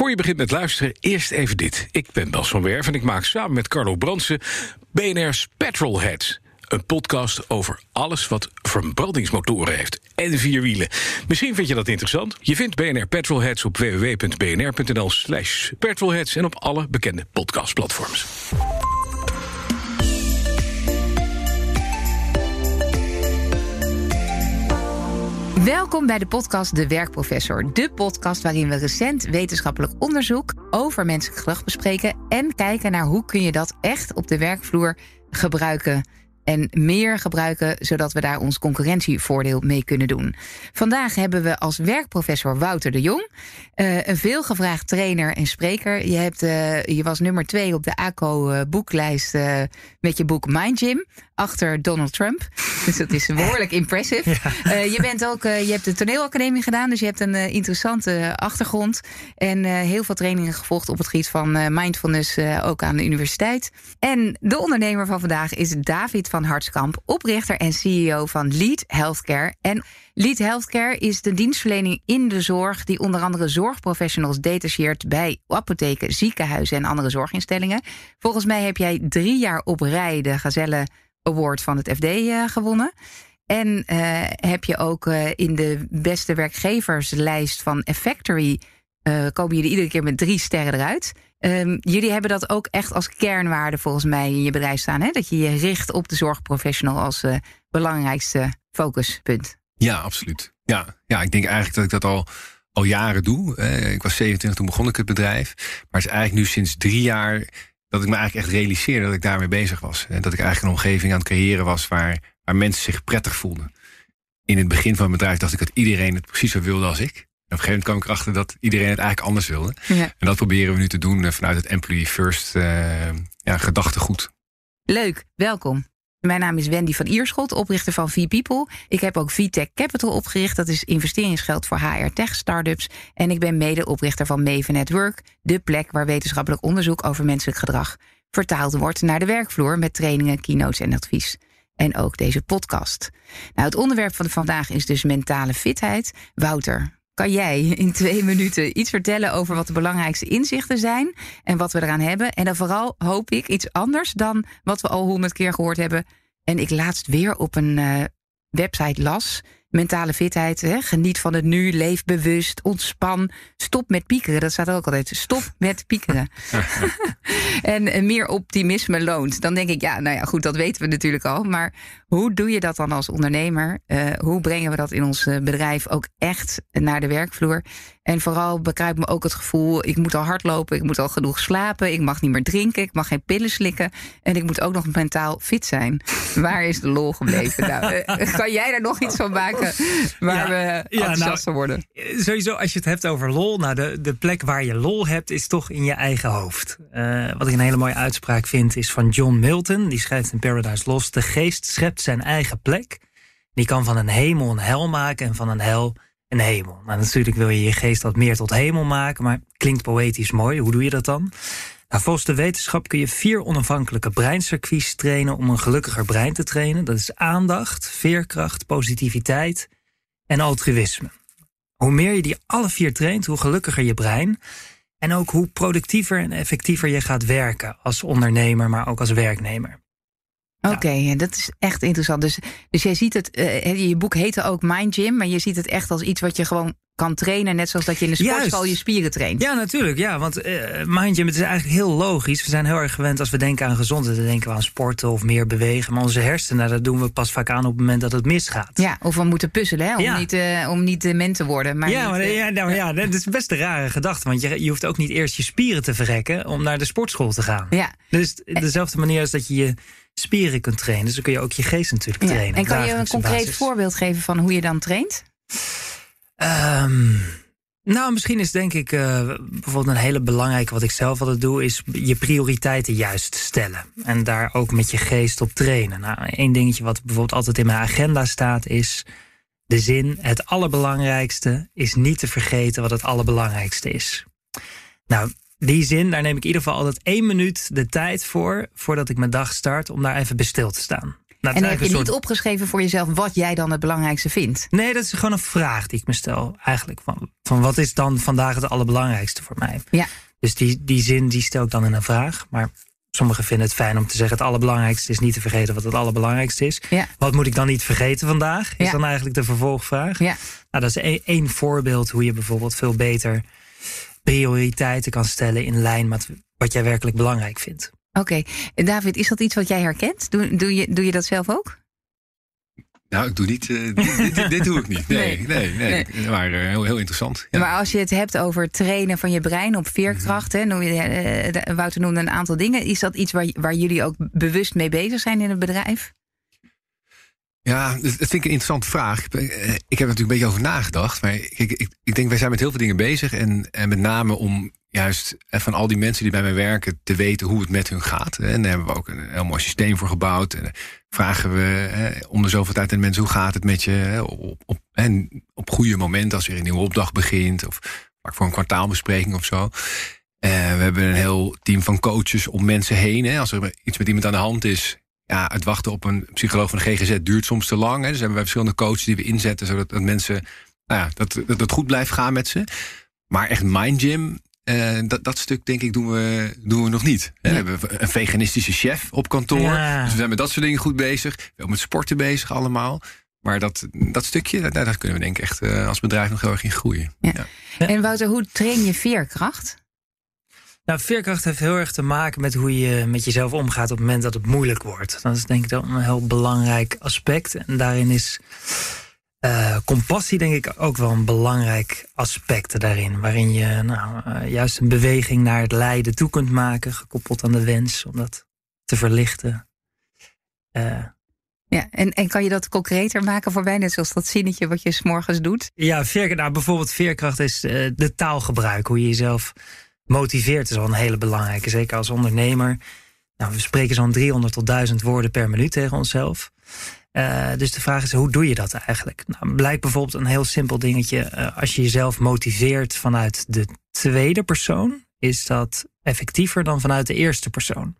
Voor je begint met luisteren, eerst even dit. Ik ben Bas van Werf en ik maak samen met Carlo Bransen BNR's Petrolheads. Een podcast over alles wat verbrandingsmotoren heeft en vier wielen. Misschien vind je dat interessant. Je vindt BNR Petrolheads op www.bnr.nl slash petrolheads... en op alle bekende podcastplatforms. Welkom bij de podcast De Werkprofessor. De podcast waarin we recent wetenschappelijk onderzoek over menselijk gedrag bespreken en kijken naar hoe kun je dat echt op de werkvloer gebruiken en meer gebruiken, zodat we daar ons concurrentievoordeel mee kunnen doen. Vandaag hebben we als werkprofessor Wouter de Jong, uh, een veelgevraagd trainer en spreker. Je, hebt, uh, je was nummer twee op de ACO-boeklijst uh, met je boek Mind Gym, achter Donald Trump. Dus dat is behoorlijk impressive. Ja. je bent ook, je hebt de toneelacademie gedaan, dus je hebt een interessante achtergrond en heel veel trainingen gevolgd op het gebied van mindfulness, ook aan de universiteit. En de ondernemer van vandaag is David van Hartskamp, oprichter en CEO van Lead Healthcare. En Lead Healthcare is de dienstverlening in de zorg die onder andere zorgprofessionals detacheert bij apotheken, ziekenhuizen en andere zorginstellingen. Volgens mij heb jij drie jaar op rij de Gazelle Award van het FD uh, gewonnen. En uh, heb je ook uh, in de beste werkgeverslijst van Effectory komen jullie iedere keer met drie sterren eruit. Um, jullie hebben dat ook echt als kernwaarde volgens mij in je bedrijf staan. Hè? Dat je je richt op de zorgprofessional als uh, belangrijkste focuspunt. Ja, absoluut. Ja, ja, ik denk eigenlijk dat ik dat al, al jaren doe. Ik was 27, toen begon ik het bedrijf. Maar het is eigenlijk nu sinds drie jaar dat ik me eigenlijk echt realiseerde dat ik daarmee bezig was. En dat ik eigenlijk een omgeving aan het creëren was waar, waar mensen zich prettig voelden. In het begin van het bedrijf dacht ik dat iedereen het precies zo wilde als ik op een gegeven moment kwam ik erachter dat iedereen het eigenlijk anders wilde. Ja. En dat proberen we nu te doen eh, vanuit het Employee First uh, ja, gedachtegoed. Leuk, welkom. Mijn naam is Wendy van Ierschot, oprichter van V-People. Ik heb ook VTech Capital opgericht. Dat is investeringsgeld voor HR-tech startups. En ik ben mede-oprichter van Maven Network, de plek waar wetenschappelijk onderzoek over menselijk gedrag vertaald wordt naar de werkvloer met trainingen, keynotes en advies. En ook deze podcast. Nou, het onderwerp van vandaag is dus mentale fitheid. Wouter, kan jij in twee minuten iets vertellen over wat de belangrijkste inzichten zijn en wat we eraan hebben? En dan vooral hoop ik iets anders dan wat we al honderd keer gehoord hebben. En ik laatst weer op een uh, website las mentale fitheid. Hè? Geniet van het nu, leef bewust, ontspan. Stop met piekeren. Dat staat ook altijd. Stop met piekeren. en meer optimisme loont. Dan denk ik, ja, nou ja, goed, dat weten we natuurlijk al. Maar hoe doe je dat dan als ondernemer? Uh, hoe brengen we dat in ons eh, bedrijf ook echt naar de werkvloer? En vooral bekruipt me ook het gevoel: ik moet al hardlopen, ik moet al genoeg slapen, ik mag niet meer drinken, ik mag geen pillen slikken. En ik moet ook nog mentaal fit zijn. Waar is de lol gebleven? nou, uh, kan jij daar nog iets van maken waar we enthousiast ja, nou, worden? Sowieso, als je het hebt over lol, nou, de, de plek waar je lol hebt, is toch in je eigen hoofd. Uh, wat ik een hele mooie uitspraak vind, is van John Milton. Die schrijft in Paradise Lost: De geest schept zijn eigen plek. Die kan van een hemel een hel maken en van een hel een hemel. Nou, natuurlijk wil je je geest wat meer tot hemel maken, maar klinkt poëtisch mooi. Hoe doe je dat dan? Nou, volgens de wetenschap kun je vier onafhankelijke breincircuits trainen om een gelukkiger brein te trainen. Dat is aandacht, veerkracht, positiviteit en altruïsme. Hoe meer je die alle vier traint, hoe gelukkiger je brein. En ook hoe productiever en effectiever je gaat werken als ondernemer, maar ook als werknemer. Oké, okay, dat is echt interessant. Dus, dus jij ziet het, uh, je boek heette ook Mind Gym, maar je ziet het echt als iets wat je gewoon kan trainen, net zoals dat je in de sportschool je spieren traint. Ja, natuurlijk. Ja, want uh, Mind Gym, het is eigenlijk heel logisch. We zijn heel erg gewend als we denken aan gezondheid, dan denken we aan sporten of meer bewegen. Maar onze hersenen, dat doen we pas vaak aan op het moment dat het misgaat. Ja, of we moeten puzzelen, hè, om, ja. niet, uh, om niet dement te worden. Maar ja, niet, maar, ja, nou, ja, dat is best een rare gedachte. Want je, je hoeft ook niet eerst je spieren te verrekken om naar de sportschool te gaan. Ja. Dus dezelfde manier als dat je je spieren kunt trainen. Dus dan kun je ook je geest natuurlijk ja. trainen. En kan je een concreet basis. voorbeeld geven van hoe je dan traint? Um, nou, misschien is denk ik uh, bijvoorbeeld een hele belangrijke wat ik zelf altijd doe, is je prioriteiten juist stellen. En daar ook met je geest op trainen. Nou, één dingetje wat bijvoorbeeld altijd in mijn agenda staat is de zin: het allerbelangrijkste is niet te vergeten wat het allerbelangrijkste is. Nou, die zin, daar neem ik in ieder geval altijd één minuut de tijd voor, voordat ik mijn dag start, om daar even bij stil te staan. Nou, en heb je niet opgeschreven voor jezelf wat jij dan het belangrijkste vindt? Nee, dat is gewoon een vraag die ik me stel. Eigenlijk van, van wat is dan vandaag het allerbelangrijkste voor mij? Ja. Dus die, die zin die stel ik dan in een vraag. Maar sommigen vinden het fijn om te zeggen... het allerbelangrijkste is niet te vergeten wat het allerbelangrijkste is. Ja. Wat moet ik dan niet vergeten vandaag? Is Ja. dan eigenlijk de vervolgvraag. Ja. Nou, dat is één, één voorbeeld hoe je bijvoorbeeld veel beter... prioriteiten kan stellen in lijn met wat jij werkelijk belangrijk vindt. Oké. En David, is dat iets wat jij herkent? Doe, doe, je, doe je dat zelf ook? Nou, ik doe niet. eh, dit, dit, dit doe ik niet. Nee, nee, nee. Maar eh, heel, heel interessant. Ja. Maar als je het hebt over trainen van je brein op veerkracht, hè, noem je, eh, de- Wouter noemde een aantal dingen. Is dat iets waar, waar jullie ook bewust mee bezig zijn in het bedrijf? Ja, dat vind ik een interessante vraag. Eh, ik heb er natuurlijk een beetje over nagedacht. Maar ik, ik, denk, wij zijn met heel veel dingen bezig. En, en met name om juist eh, van al die mensen die bij mij werken te weten hoe het met hun gaat. En daar hebben we ook een heel mooi systeem voor gebouwd. En dan vragen we eh, om de zoveel tijd aan mensen hoe gaat het met je eh, op, op, en op goede momenten als er een nieuwe opdracht begint. Of voor een kwartaalbespreking of zo. Eh, we hebben een heel team van coaches om mensen heen. Als er iets met iemand aan de hand is, ja, het wachten op een psycholoog van de GGZ duurt soms te lang. Hè. Dus hebben wij verschillende coaches die we inzetten, zodat dat mensen, nou ja, dat, dat goed blijft gaan met ze. Maar echt mind gym, eh, dat, dat stuk denk ik doen we, doen we nog niet. We hebben een veganistische chef op kantoor. Ja. Dus we zijn met dat soort dingen goed bezig. We zijn met sporten bezig allemaal. Maar dat, dat stukje, daar, daar kunnen we denk ik echt eh, als bedrijf nog heel erg in groeien. Ja. En Wouter, hoe train je veerkracht? Nou, veerkracht heeft heel erg te maken met hoe je met jezelf omgaat op het moment dat het moeilijk wordt. Dat is denk ik dan een heel belangrijk aspect. En daarin is eh, compassie denk ik ook wel een belangrijk aspect daarin. Waarin je nou, eh, juist een beweging naar het lijden toe kunt maken, gekoppeld aan de wens om dat te verlichten. Eh, Ja, en, en kan je dat concreter maken voor mij? Net zoals dat zinnetje wat je s'morgens doet. Ja, veerkracht, nou, bijvoorbeeld veerkracht is de taalgebruik. Hoe je jezelf motiveert is wel een hele belangrijke. Zeker als ondernemer. Nou, we spreken zo'n 300 tot 1000 woorden per minuut tegen onszelf. Eh, dus de vraag is, hoe doe je dat eigenlijk? Nou, blijkt bijvoorbeeld een heel simpel dingetje. eh, als je jezelf motiveert vanuit de tweede persoon... is dat effectiever dan vanuit de eerste persoon.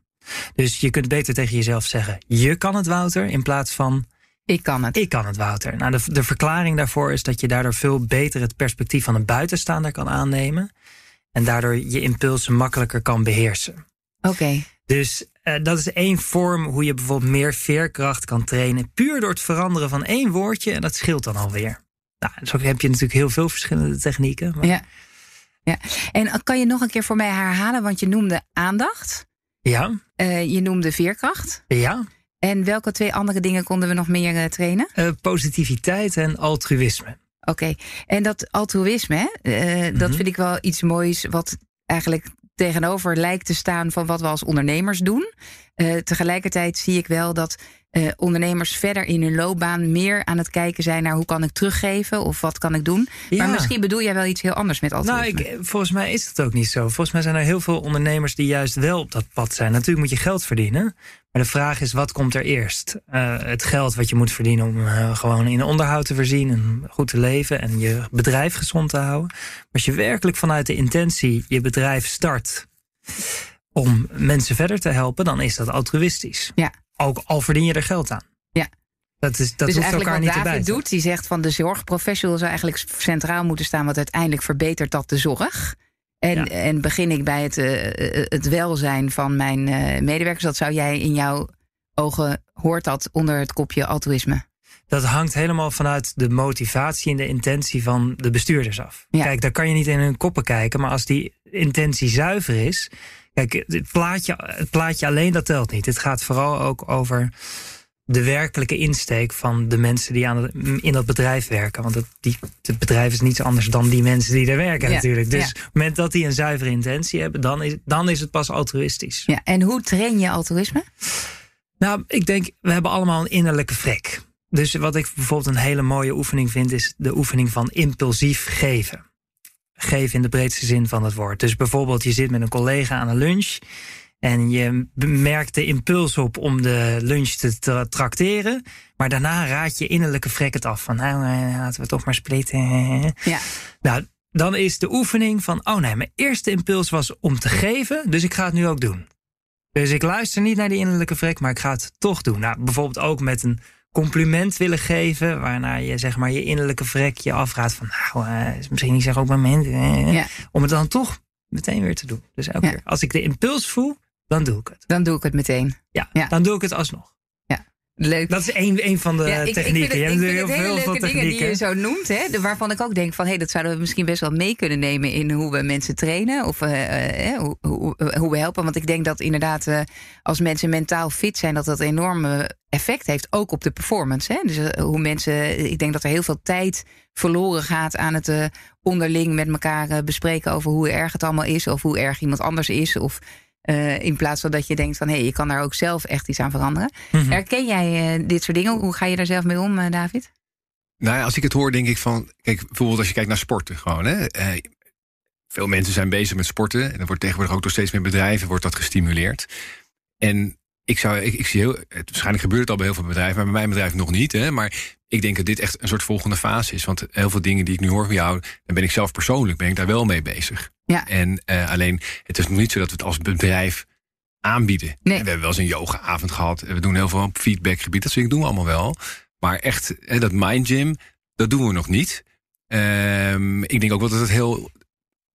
Dus je kunt beter tegen jezelf zeggen... je kan het, Wouter, in plaats van... Ik kan het. Ik kan het, Wouter. Nou, de, de verklaring daarvoor is dat je daardoor veel beter het perspectief van een buitenstaander kan aannemen. En daardoor je impulsen makkelijker kan beheersen. Oké. Dus eh, dat is één vorm hoe je bijvoorbeeld meer veerkracht kan trainen. Puur door het veranderen van één woordje. En dat scheelt dan alweer. Nou, zo heb je natuurlijk heel veel verschillende technieken. Maar, Ja. ja. En kan je nog een keer voor mij herhalen? Want je noemde aandacht. ja, eh, je noemde veerkracht. ja. En welke twee andere dingen konden we nog meer eh, trainen? Eh, positiviteit en altruïsme. Oké, en dat altruïsme, hè, eh, dat Mhm. vind ik wel iets moois wat eigenlijk tegenover lijkt te staan van wat we als ondernemers doen. Eh, tegelijkertijd zie ik wel dat eh, ondernemers verder in hun loopbaan meer aan het kijken zijn naar hoe kan ik teruggeven of wat kan ik doen. Ja. Maar misschien bedoel jij wel iets heel anders met Nou, altruïsme. ik, eh, volgens mij is dat ook niet zo. Volgens mij zijn er heel veel ondernemers die juist wel op dat pad zijn. Natuurlijk moet je geld verdienen. Maar de vraag is, wat komt er eerst? Eh, het geld wat je moet verdienen om eh, gewoon in onderhoud te voorzien... en goed te leven en je bedrijf gezond te houden. Maar als je werkelijk vanuit de intentie je bedrijf start... om mensen verder te helpen, dan is dat altruïstisch. Ja. Ook al verdien je er geld aan. Ja. Dat, is, dat dus hoeft eigenlijk elkaar wat niet David doet, die zegt van de zorgprofessional zou eigenlijk centraal moeten staan, want uiteindelijk verbetert dat de zorg. En, Ja. en begin ik bij het, eh, het welzijn van mijn eh, medewerkers, dat zou jij in jouw ogen, hoort dat onder het kopje altruïsme? Dat hangt helemaal vanuit de motivatie en de intentie van de bestuurders af. Ja. Kijk, daar kan je niet in hun koppen kijken, maar als die intentie zuiver is. Kijk, het plaatje, het plaatje alleen dat telt niet. Het gaat vooral ook over de werkelijke insteek van de mensen die aan in dat bedrijf werken. Want het, die, het bedrijf is niets anders dan die mensen die er werken Ja, natuurlijk. Dus ja. op het moment dat die een zuivere intentie hebben, dan is, dan is het pas altruïstisch. Ja, en hoe train je altruïsme? Nou, ik denk, we hebben allemaal een innerlijke vrek. Dus wat ik bijvoorbeeld een hele mooie oefening vind, is de oefening van impulsief geven. Geven in de breedste zin van het woord. Dus bijvoorbeeld, je zit met een collega aan een lunch. En je merkt de impuls op om de lunch te tra- trakteren. Maar daarna raad je innerlijke vrek het af. Van nou, eh, laten we toch maar splitten. Ja. Nou, dan is de oefening van, oh nee, mijn eerste impuls was om te geven. Dus ik ga het nu ook doen. Dus ik luister niet naar die innerlijke vrek, maar ik ga het toch doen. Nou, bijvoorbeeld ook met een compliment willen geven, waarna je zeg maar je innerlijke vrek je afraadt van, nou, uh, is misschien niet zo'n goed moment, uh, ja. om het dan toch meteen weer te doen. Dus elke keer als ik de impuls voel, dan doe ik het. Dan doe ik het meteen. Ja, ja. dan doe ik het alsnog. Leuk. Dat is een, een van de ja, ik, technieken. Ik vind het, het hele leuke dingen die je zo noemt. Hè, waarvan ik ook denk van... Hey, dat zouden we misschien best wel mee kunnen nemen... in hoe we mensen trainen. Of uh, uh, hoe, hoe, hoe, we helpen. Want ik denk dat inderdaad... Uh, als mensen mentaal fit zijn... dat dat een enorme effect heeft. Ook op de performance. Hè? Dus hoe mensen... Ik denk dat er heel veel tijd verloren gaat... aan het onderling met elkaar bespreken... over hoe erg het allemaal is. Of hoe erg iemand anders is. Of uh, in plaats van dat je denkt van hé, hey, je kan daar ook zelf echt iets aan veranderen. Mm -hmm. Herken jij uh, dit soort dingen? Hoe ga je daar zelf mee om, uh, David? Nou ja, als ik het hoor, denk ik van. Kijk, bijvoorbeeld als je kijkt naar sporten gewoon. Hè, veel mensen zijn bezig met sporten. En er wordt tegenwoordig ook door steeds meer bedrijven wordt dat gestimuleerd. En ik zou, ik, ik zie heel, het, waarschijnlijk gebeurt het al bij heel veel bedrijven, maar bij mijn bedrijf nog niet. Hè, maar ik denk dat dit echt een soort volgende fase is. Want heel veel dingen die ik nu hoor van jou, dan ben ik zelf persoonlijk ben ik daar wel mee bezig. Ja. En uh, alleen, het is nog niet zo dat we het als bedrijf aanbieden. Nee. We hebben wel eens een yogaavond gehad. We doen heel veel op feedbackgebied. Dat soort doen we allemaal wel. Maar echt, hè, dat mind gym, dat doen we nog niet. Um, ik denk ook wel dat het heel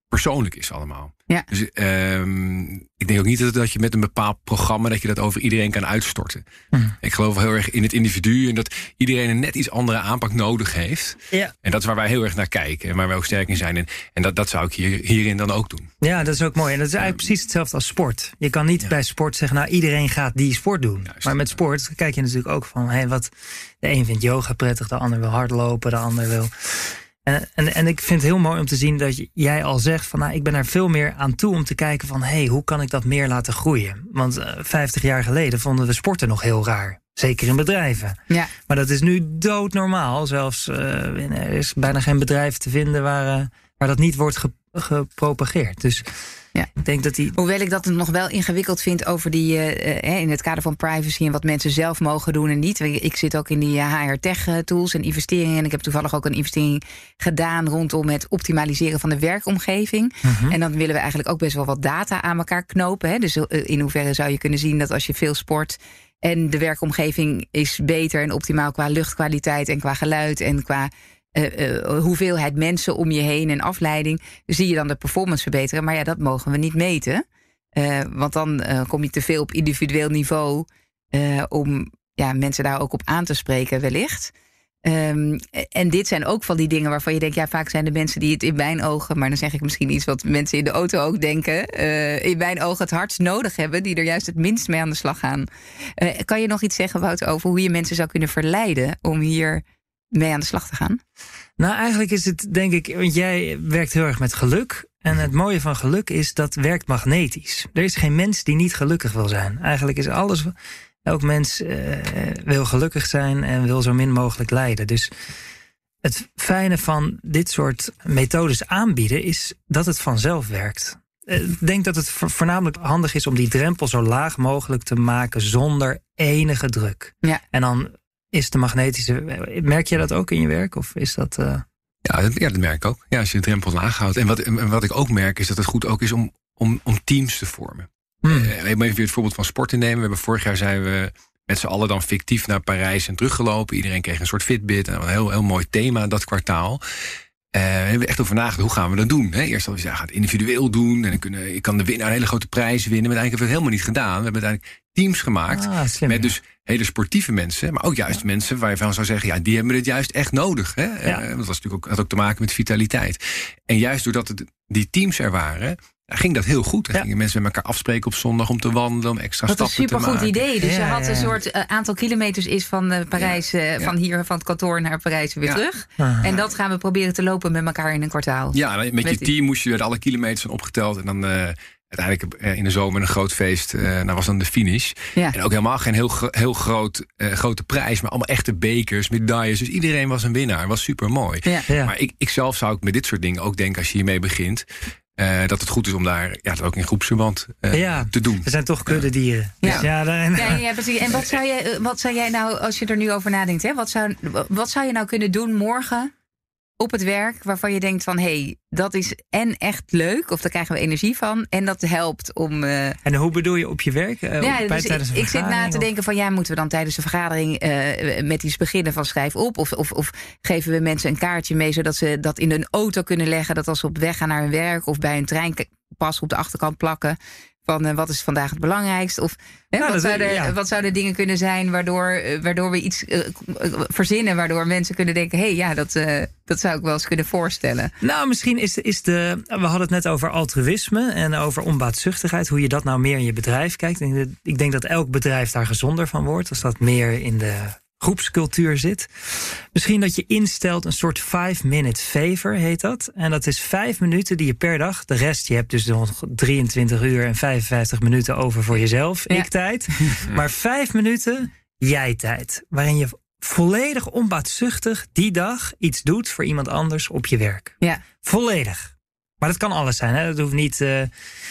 persoonlijk is allemaal. Ja. Dus um, ik denk ook niet dat, dat je met een bepaald programma dat je dat over iedereen kan uitstorten. Mm. Ik geloof heel erg in het individu en dat iedereen een net iets andere aanpak nodig heeft. Ja. En dat is waar wij heel erg naar kijken en waar wij ook sterk in zijn. En, en dat, dat zou ik hier, hierin dan ook doen. Ja, dat is ook mooi. En dat is eigenlijk precies hetzelfde als sport. Je kan niet Ja. bij sport zeggen, nou iedereen gaat die sport doen. Juist. maar met sport kijk je natuurlijk ook van, hey, wat de een vindt yoga prettig, de ander wil hardlopen, de ander wil. En, en, en ik vind het heel mooi om te zien dat jij al zegt van nou, ik ben er veel meer aan toe om te kijken van hey, hoe kan ik dat meer laten groeien? Want eh, 50 jaar geleden vonden we sporten nog heel raar. Zeker in bedrijven. Ja. Maar dat is nu doodnormaal. Zelfs eh, er is bijna geen bedrijf te vinden waar, eh, waar dat niet wordt ge- gepropageerd. Dus Ja. ik denk dat die. Hoewel ik dat nog wel ingewikkeld vind over die, eh, eh, in het kader van privacy en wat mensen zelf mogen doen en niet. Ik zit ook in die HR tech eh, tools en investeringen. En ik heb toevallig ook een investering gedaan rondom het optimaliseren van de werkomgeving. Mhm. En dan willen we eigenlijk ook best wel wat data aan elkaar knopen. Hè? Dus in hoeverre zou je kunnen zien dat als je veel sport en de werkomgeving is beter en optimaal qua luchtkwaliteit en qua geluid en qua eh, eh, hoeveelheid mensen om je heen en afleiding, zie je dan de performance verbeteren. Maar ja, dat mogen we niet meten. Eh, want dan kom je te veel op individueel niveau om ja, mensen daar ook op aan te spreken, wellicht. Ehm, en dit zijn ook van die dingen waarvan je denkt, ja, vaak zijn de mensen die het in mijn ogen, maar dan zeg ik misschien iets wat mensen in de auto ook denken, in mijn ogen het hardst nodig hebben, die er juist het minst mee aan de slag gaan. Kan je nog iets zeggen, Wout, over hoe je mensen zou kunnen verleiden om hier mee aan de slag te gaan? Nou, eigenlijk is het denk ik, want jij werkt heel erg met geluk. En het mooie van geluk is dat werkt magnetisch. Er is geen mens die niet gelukkig wil zijn. Eigenlijk is alles, elk mens eh, wil gelukkig zijn en wil zo min mogelijk lijden. Dus het fijne van dit soort methodes aanbieden is dat het vanzelf werkt. Eh, Ik denk dat het vo- voornamelijk handig is om die drempel zo laag mogelijk te maken zonder enige druk. Ja. En dan is de magnetische. Merk je dat ook in je werk? Of is dat. eh, Ja, dat, ja, dat merk ik ook. Ja, als je de drempel laag houdt. En wat, en wat ik ook merk is dat het goed ook is om, om, om teams te vormen. hmm. Eh, even weer het voorbeeld van sport te nemen. We hebben vorig jaar zijn we met z'n allen dan fictief naar Parijs en teruggelopen. Iedereen kreeg een soort Fitbit. En een heel, heel mooi thema dat kwartaal. Eh, we hebben echt over nagedacht, hoe gaan we dat doen? Hè? Eerst hadden we ja, ga het individueel doen. En dan kunnen, ik kan de winnaar een hele grote prijs winnen. Maar uiteindelijk hebben we het helemaal niet gedaan. We hebben uiteindelijk teams gemaakt. Ah, slim, met ja. dus hele sportieve mensen. Maar ook juist mensen waar je van zou zeggen, ja, die hebben het juist echt nodig. Hè? Ja. Eh, dat was natuurlijk ook, had ook te maken met vitaliteit. En juist doordat het, die teams er waren, ja, ging dat heel goed. Dan Ja. gingen mensen met elkaar afspreken op zondag om te wandelen, om extra een stappen te supergoed maken. idee. Dus Ja, je had ja, een soort eh, aantal kilometers is van eh, Parijs, eh, van hier van het kantoor naar Parijs weer Ja. terug. Ah. En dat gaan we proberen te lopen met elkaar in een kwartaal. Ja, met je Met die- team moest je werden alle kilometers van opgeteld. En dan eh, uiteindelijk eh, in de zomer een groot feest. eh nou was dan de finish. Ja. En ook helemaal geen heel, heel groot, eh, grote prijs. Maar allemaal echte bekers, medailles. Dus iedereen was een winnaar. Was super mooi. Ja. Ja. Maar ik, ik zelf zou ik met dit soort dingen ook denken als je hiermee begint. eh, dat het goed is om daar ja, dat ook in groepsverband eh, Ja. te doen. We zijn toch kuddedieren. Ja. Dus ja, daarin, Ja, ja, precies. En wat zou, jij, wat zou jij nou, als je er nu over nadenkt, hè, wat, zou, wat zou je nou kunnen doen morgen op het werk waarvan je denkt van... hé, hey, dat is en echt leuk, of daar krijgen we energie van... en dat helpt om... Uh... En hoe bedoel je op je werk? Uh, ja, bij, dus ik, ik, zit na te denken van... ja, moeten we dan tijdens de vergadering uh, met iets beginnen van schrijf op... Of, of, of geven we mensen een kaartje mee... zodat ze dat in hun auto kunnen leggen... dat als ze op weg gaan naar hun werk of bij een trein pas op de achterkant plakken van uh, wat is vandaag het belangrijkst? Of hè, nou, wat, zouden, ja. wat zouden dingen kunnen zijn waardoor, uh, waardoor we iets uh, verzinnen, waardoor mensen kunnen denken: hé, hey, ja, dat, dat zou ik wel eens kunnen voorstellen. Nou, misschien is, is de. We hadden het net over altruïsme en over onbaatzuchtigheid, hoe je dat nou meer in je bedrijf kijkt. Ik denk dat elk bedrijf daar gezonder van wordt, als dat meer in de groepscultuur zit. Misschien dat je instelt een soort 5-minute favor, heet dat. En dat is vijf minuten die je per dag. De rest, je hebt dus nog 23 uur en 55 minuten over voor jezelf. Ik tijd. Maar vijf minuten jij tijd. Waarin je volledig onbaatzuchtig die dag iets doet voor iemand anders op je werk. Ja. Volledig. Maar dat kan alles zijn, hè? Dat hoeft niet. Uh...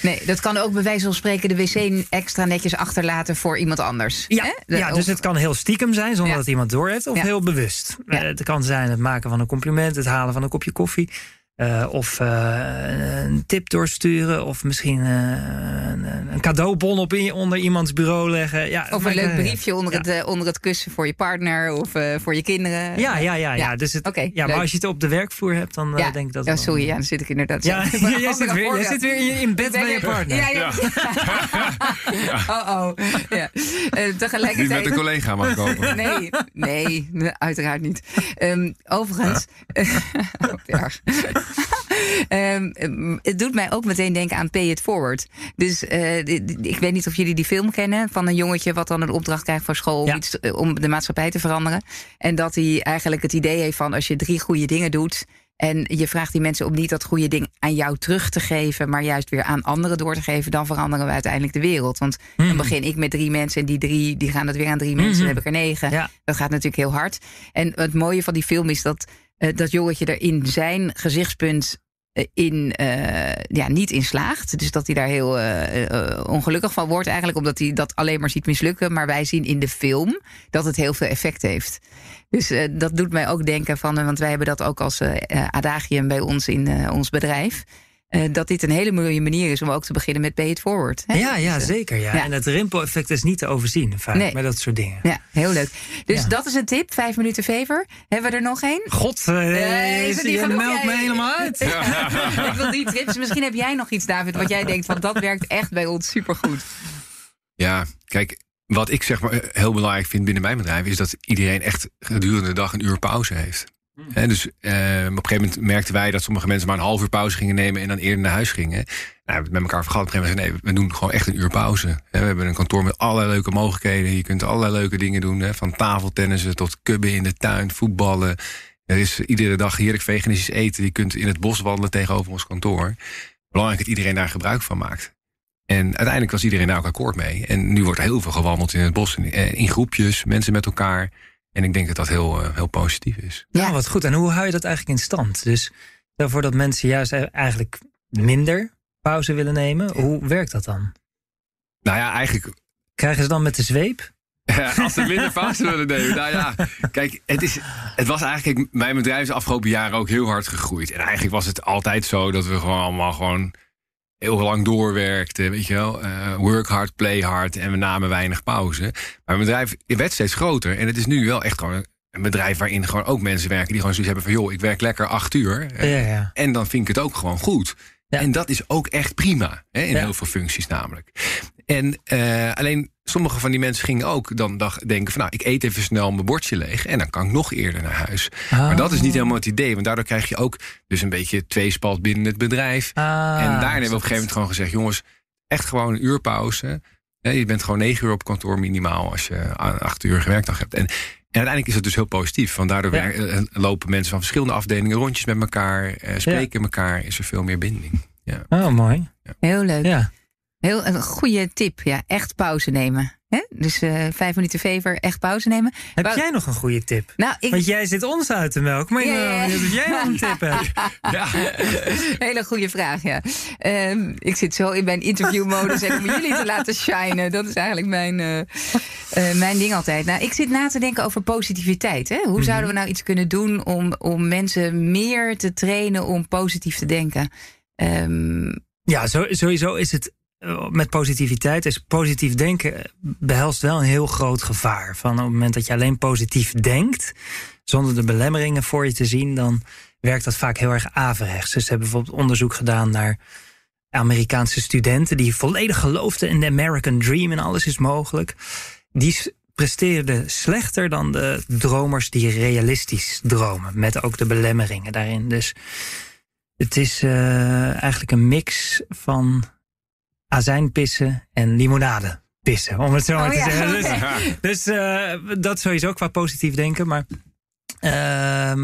Nee, dat kan ook bij wijze van spreken de wc extra netjes achterlaten voor iemand anders. Ja, hè? ja dus het kan heel stiekem zijn zonder dat iemand door heeft, of heel bewust. Uh, het kan zijn het maken van een compliment, het halen van een kopje koffie. Uh, of uh, een tip doorsturen. Of misschien uh, een, een, cadeaubon op in, onder iemands bureau leggen. Ja, of een leuk briefje onder, ja. het, onder het kussen voor je partner of voor je kinderen. Ja, ja, ja. ja. Dus het, okay, ja maar als je het op de werkvloer hebt, dan ja. denk ik dat. Ja, sorry, ja, dan zit ik inderdaad. Ja, jij, zit weer, jij zit weer in bed bij je partner. Ja, ja. oh, oh. Ja. tegelijkertijd. Niet met een collega mag komen. nee, nee, uiteraard niet. Um, overigens. erg. Um, het doet mij ook meteen denken aan Pay It Forward. Dus uh, ik weet niet of jullie die film kennen van een jongetje wat dan een opdracht krijgt voor school om, iets, uh, om de maatschappij te veranderen. En dat hij eigenlijk het idee heeft van als je drie goede dingen doet. En je vraagt die mensen om niet dat goede ding aan jou terug te geven, maar juist weer aan anderen door te geven, dan veranderen we uiteindelijk de wereld. Want mm. dan begin ik met drie mensen en die drie die gaan het weer aan drie mensen, dan heb ik er negen. Ja. Dat gaat natuurlijk heel hard. En het mooie van die film is dat dat jongetje er in zijn gezichtspunt in, uh, ja, niet in slaagt. Dus dat hij daar heel ongelukkig van wordt, eigenlijk omdat hij dat alleen maar ziet mislukken. Maar wij zien in de film dat het heel veel effect heeft. Dus dat doet mij ook denken van, want wij hebben dat ook als adagium bij ons in ons bedrijf. Uh, dat dit een hele mooie manier is om ook te beginnen met pay it forward. Hè? Ja, ja, dus, zeker. Ja. ja. En het rimpel-effect is niet te overzien vaak nee. met dat soort dingen. Ja, heel leuk. Dus ja. dat is een tip, vijf minuten fever. Hebben we er nog één? God, uh, is je meldt me helemaal uit. ik wil die tips. Misschien heb jij nog iets, David, wat jij denkt van dat werkt echt bij ons supergoed. Ja, kijk, wat ik zeg maar heel belangrijk vind binnen mijn bedrijf... is dat iedereen echt gedurende de dag een uur pauze heeft. He, dus uh, op een gegeven moment merkten wij dat sommige mensen maar een half uur pauze gingen nemen en dan eerder naar huis gingen. Nou, we hebben met elkaar vergaderd. Op een gegeven moment nee, we doen gewoon echt een uur pauze. We hebben een kantoor met allerlei leuke mogelijkheden. Je kunt allerlei leuke dingen doen. Van tafeltennissen tot kubben in de tuin, voetballen. Er is iedere dag heerlijk veganistisch eten. Je kunt in het bos wandelen tegenover ons kantoor. Belangrijk dat iedereen daar gebruik van maakt. En uiteindelijk was iedereen daar ook akkoord mee. En nu wordt heel veel gewandeld in het bos, in, in groepjes, mensen met elkaar. En ik denk dat dat heel, uh, heel positief is. Ja, wat goed. En hoe hou je dat eigenlijk in stand? Dus daarvoor dat mensen juist e- eigenlijk minder pauze willen nemen. Hoe werkt dat dan? Nou ja, eigenlijk. Krijgen ze dan met de zweep? als ze minder pauze willen nemen. Nou ja, kijk, het, is, het was eigenlijk. Mijn bedrijf is de afgelopen jaren ook heel hard gegroeid. En eigenlijk was het altijd zo dat we gewoon allemaal gewoon heel lang doorwerkte. Weet je wel, uh, work hard, play hard. En we namen weinig pauze. Maar mijn bedrijf werd steeds groter. En het is nu wel echt gewoon een bedrijf waarin gewoon ook mensen werken die gewoon zoiets hebben van joh, ik werk lekker acht uur. Ja, ja. En dan vind ik het ook gewoon goed. Ja. En dat is ook echt prima. Hè, in heel veel functies namelijk. En uh, alleen sommige van die mensen gingen ook dan denken van nou, ik eet even snel mijn bordje leeg en dan kan ik nog eerder naar huis. Maar dat is niet helemaal het idee, want daardoor krijg je ook dus een beetje tweespalt binnen het bedrijf. Ah, en daarin hebben we op een gegeven moment gewoon gezegd, jongens, echt gewoon een uurpauze. Je bent gewoon negen uur op kantoor minimaal als je acht uur gewerkt hebt. En, en uiteindelijk is het dus heel positief. Want daardoor ja. lopen mensen van verschillende afdelingen rondjes met elkaar, eh, spreken ja. elkaar, is er veel meer binding. Ja. Oh, mooi. Heel leuk. Ja. Heel een goede tip, ja. Echt pauze nemen. Dus uh, vijf minuten fever, echt pauze nemen. Heb jij nog een goede tip? Nou, ik... Want jij zit ons uit de melk, maar yeah. ik jij nog een tip hebt. Ja. Hele goede vraag, ja. Um, ik zit zo in mijn interviewmodus en om jullie te laten shinen. Dat is eigenlijk mijn, uh, uh, mijn ding altijd. Nou, ik zit na te denken over positiviteit. Hè? Hoe zouden we nou iets kunnen doen om, om mensen meer te trainen om positief te denken? Um... Ja, sowieso is het eh, met positiviteit is positief denken behelst wel een heel groot gevaar. Van op het moment dat je alleen positief denkt, zonder de belemmeringen voor je te zien, dan werkt dat vaak heel erg averechts. Dus ze hebben bijvoorbeeld onderzoek gedaan naar Amerikaanse studenten die volledig geloofden in de American Dream en alles is mogelijk. Die presteerden slechter dan de dromers die realistisch dromen, met ook de belemmeringen daarin. Dus het is uh, eigenlijk een mix van azijn pissen en limonade pissen, om het zo maar oh, te ja. zeggen. Dus, dus uh, dat sowieso qua positief denken. Maar uh,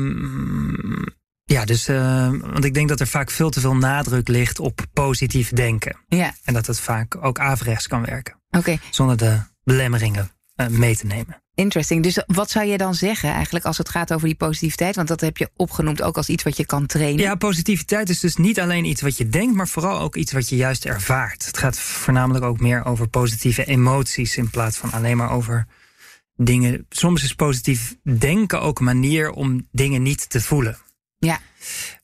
ja, dus uh, want ik denk dat er vaak veel te veel nadruk ligt op positief denken. Ja. En dat het vaak ook averechts kan werken. Oké. Zonder de belemmeringen mee te nemen. Interesting. Dus wat zou je dan zeggen eigenlijk als het gaat over die positiviteit? Want dat heb je opgenoemd ook als iets wat je kan trainen. Ja, positiviteit is dus niet alleen iets wat je denkt, maar vooral ook iets wat je juist ervaart. Het gaat voornamelijk ook meer over positieve emoties in plaats van alleen maar over dingen. Soms is positief denken ook een manier om dingen niet te voelen. Ja.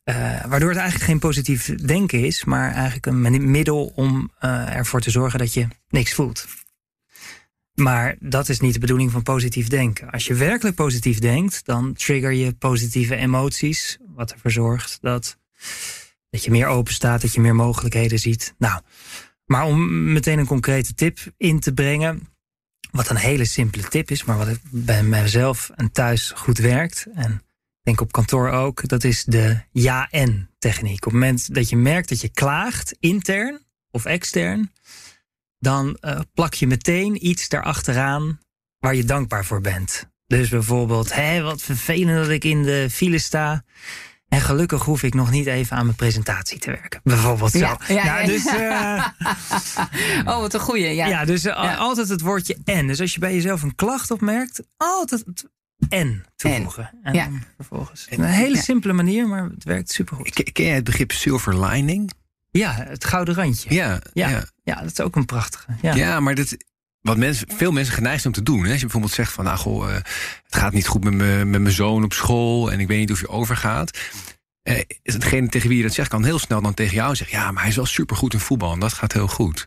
Uh, waardoor het eigenlijk geen positief denken is, maar eigenlijk een middel om uh, ervoor te zorgen dat je niks voelt. Maar dat is niet de bedoeling van positief denken. Als je werkelijk positief denkt, dan trigger je positieve emoties. Wat ervoor zorgt dat, dat je meer open staat, dat je meer mogelijkheden ziet. Nou, maar om meteen een concrete tip in te brengen. Wat een hele simpele tip is, maar wat bij mezelf en thuis goed werkt. En ik denk op kantoor ook. Dat is de ja-en techniek. Op het moment dat je merkt dat je klaagt, intern of extern dan uh, plak je meteen iets daarachteraan waar je dankbaar voor bent. Dus bijvoorbeeld, hé, wat vervelend dat ik in de file sta. En gelukkig hoef ik nog niet even aan mijn presentatie te werken. Bijvoorbeeld zo. Ja, ja, nou, dus, uh, oh, wat een goeie. Ja, ja dus uh, altijd het woordje en. Dus als je bij jezelf een klacht opmerkt, altijd het en toevoegen. En, ja. vervolgens. Een hele simpele manier, maar het werkt supergoed. Ken jij het begrip silver lining? Ja, het gouden randje. Ja, ja. Ja. dat is ook een prachtige. Ja, ja maar dat, wat mensen, veel mensen geneigd zijn om te doen. Hè? Als je bijvoorbeeld zegt van, nou goh, het gaat niet goed met, me, met mijn zoon op school en ik weet niet of je overgaat. Is degene tegen wie je dat zegt, kan heel snel dan tegen jou zeggen, ja, maar hij is wel supergoed in voetbal en dat gaat heel goed.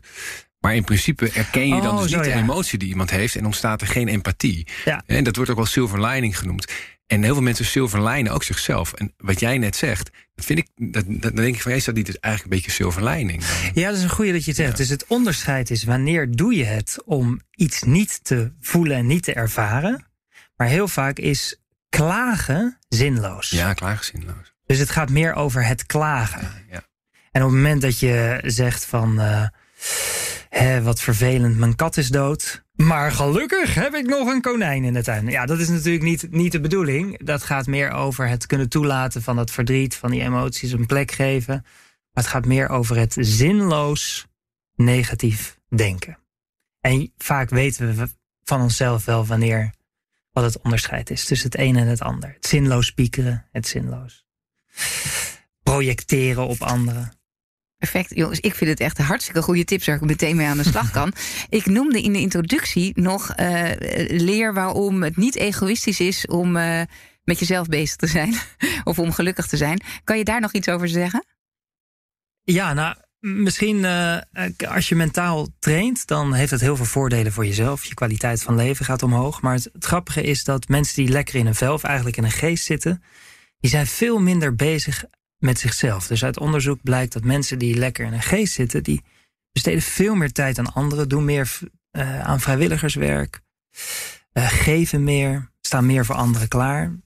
Maar in principe erken je dan oh, dus zo, niet ja. de emotie die iemand heeft en ontstaat er geen empathie. Ja. En dat wordt ook wel silver lining genoemd. En heel veel mensen silver lijnen ook zichzelf. En wat jij net zegt, dat vind ik, dat, dat, dan denk ik van, is dat niet dus eigenlijk een beetje silver lining? Dan? Ja, dat is een goede dat je het zegt. Ja. Dus het onderscheid is wanneer doe je het om iets niet te voelen en niet te ervaren. Maar heel vaak is klagen zinloos. Ja, klaargezinloos. Dus het gaat meer over het klagen. Ja. En op het moment dat je zegt van, uh, hè, wat vervelend, mijn kat is dood. Maar gelukkig heb ik nog een konijn in de tuin. Ja, dat is natuurlijk niet, niet de bedoeling. Dat gaat meer over het kunnen toelaten van dat verdriet, van die emoties een plek geven. Maar het gaat meer over het zinloos negatief denken. En vaak weten we van onszelf wel wanneer wat het onderscheid is tussen het een en het ander. Het zinloos piekeren, het zinloos projecteren op anderen. Perfect, jongens. Ik vind het echt een hartstikke goede tips waar ik meteen mee aan de slag kan. ik noemde in de introductie nog uh, leer waarom het niet egoïstisch is om uh, met jezelf bezig te zijn of om gelukkig te zijn. Kan je daar nog iets over zeggen? Ja, nou, misschien uh, als je mentaal traint, dan heeft het heel veel voordelen voor jezelf. Je kwaliteit van leven gaat omhoog. Maar het, het grappige is dat mensen die lekker in een vel of eigenlijk in een geest zitten, die zijn veel minder bezig met zichzelf. Dus uit onderzoek blijkt dat mensen die lekker in een geest zitten, die besteden veel meer tijd aan anderen, doen meer uh, aan vrijwilligerswerk, uh, geven meer, staan meer voor anderen klaar.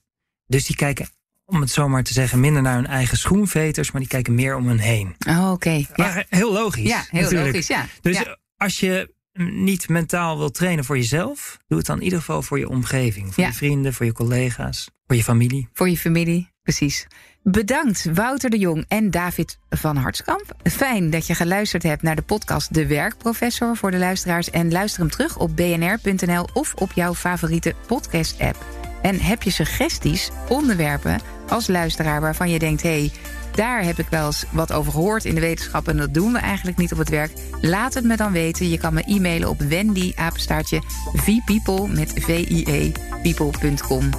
Dus die kijken, om het zomaar te zeggen, minder naar hun eigen schoenveters, maar die kijken meer om hen heen. Oh, oké. Okay. Ja. Heel logisch. Ja, heel natuurlijk. logisch. Ja. Dus ja. als je niet mentaal wil trainen voor jezelf, doe het dan in ieder geval voor je omgeving. Voor Ja. je vrienden, voor je collega's, voor je familie. Voor je familie, precies. Bedankt Wouter de Jong en David van Hartskamp. Fijn dat je geluisterd hebt naar de podcast De Werkprofessor voor de luisteraars. En luister hem terug op bnr.nl of op jouw favoriete podcast-app. En heb je suggesties, onderwerpen als luisteraar waarvan je denkt: hé, hey, daar heb ik wel eens wat over gehoord in de wetenschap en dat doen we eigenlijk niet op het werk. Laat het me dan weten. Je kan me e-mailen op wendy apenstaartje vpeople met v-i-e people.com.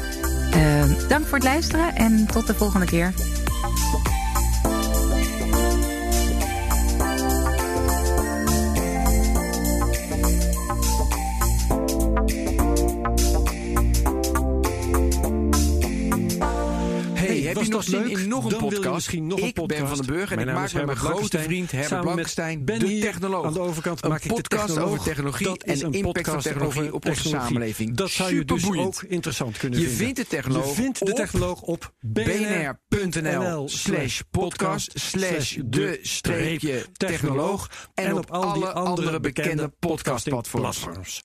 Uh, dank voor het luisteren en tot de volgende keer. Je zin leuk? in nog een Dan wil je podcast? misschien nog een ik ben podcast. Van den Burg en Mijn ik maak met mijn grote vriend Herbert Blankenstein, Ben de technoloog. aan de overkant een maak ik podcast over technologie Dat en een impact van podcast technologie op onze samenleving. Dat zou je dus ook interessant kunnen Je vinden. vindt de technoloog Je vindt de technoloog op bnr.nl slash podcast slash de streepje technoloog en op al die andere bekende podcastplatforms.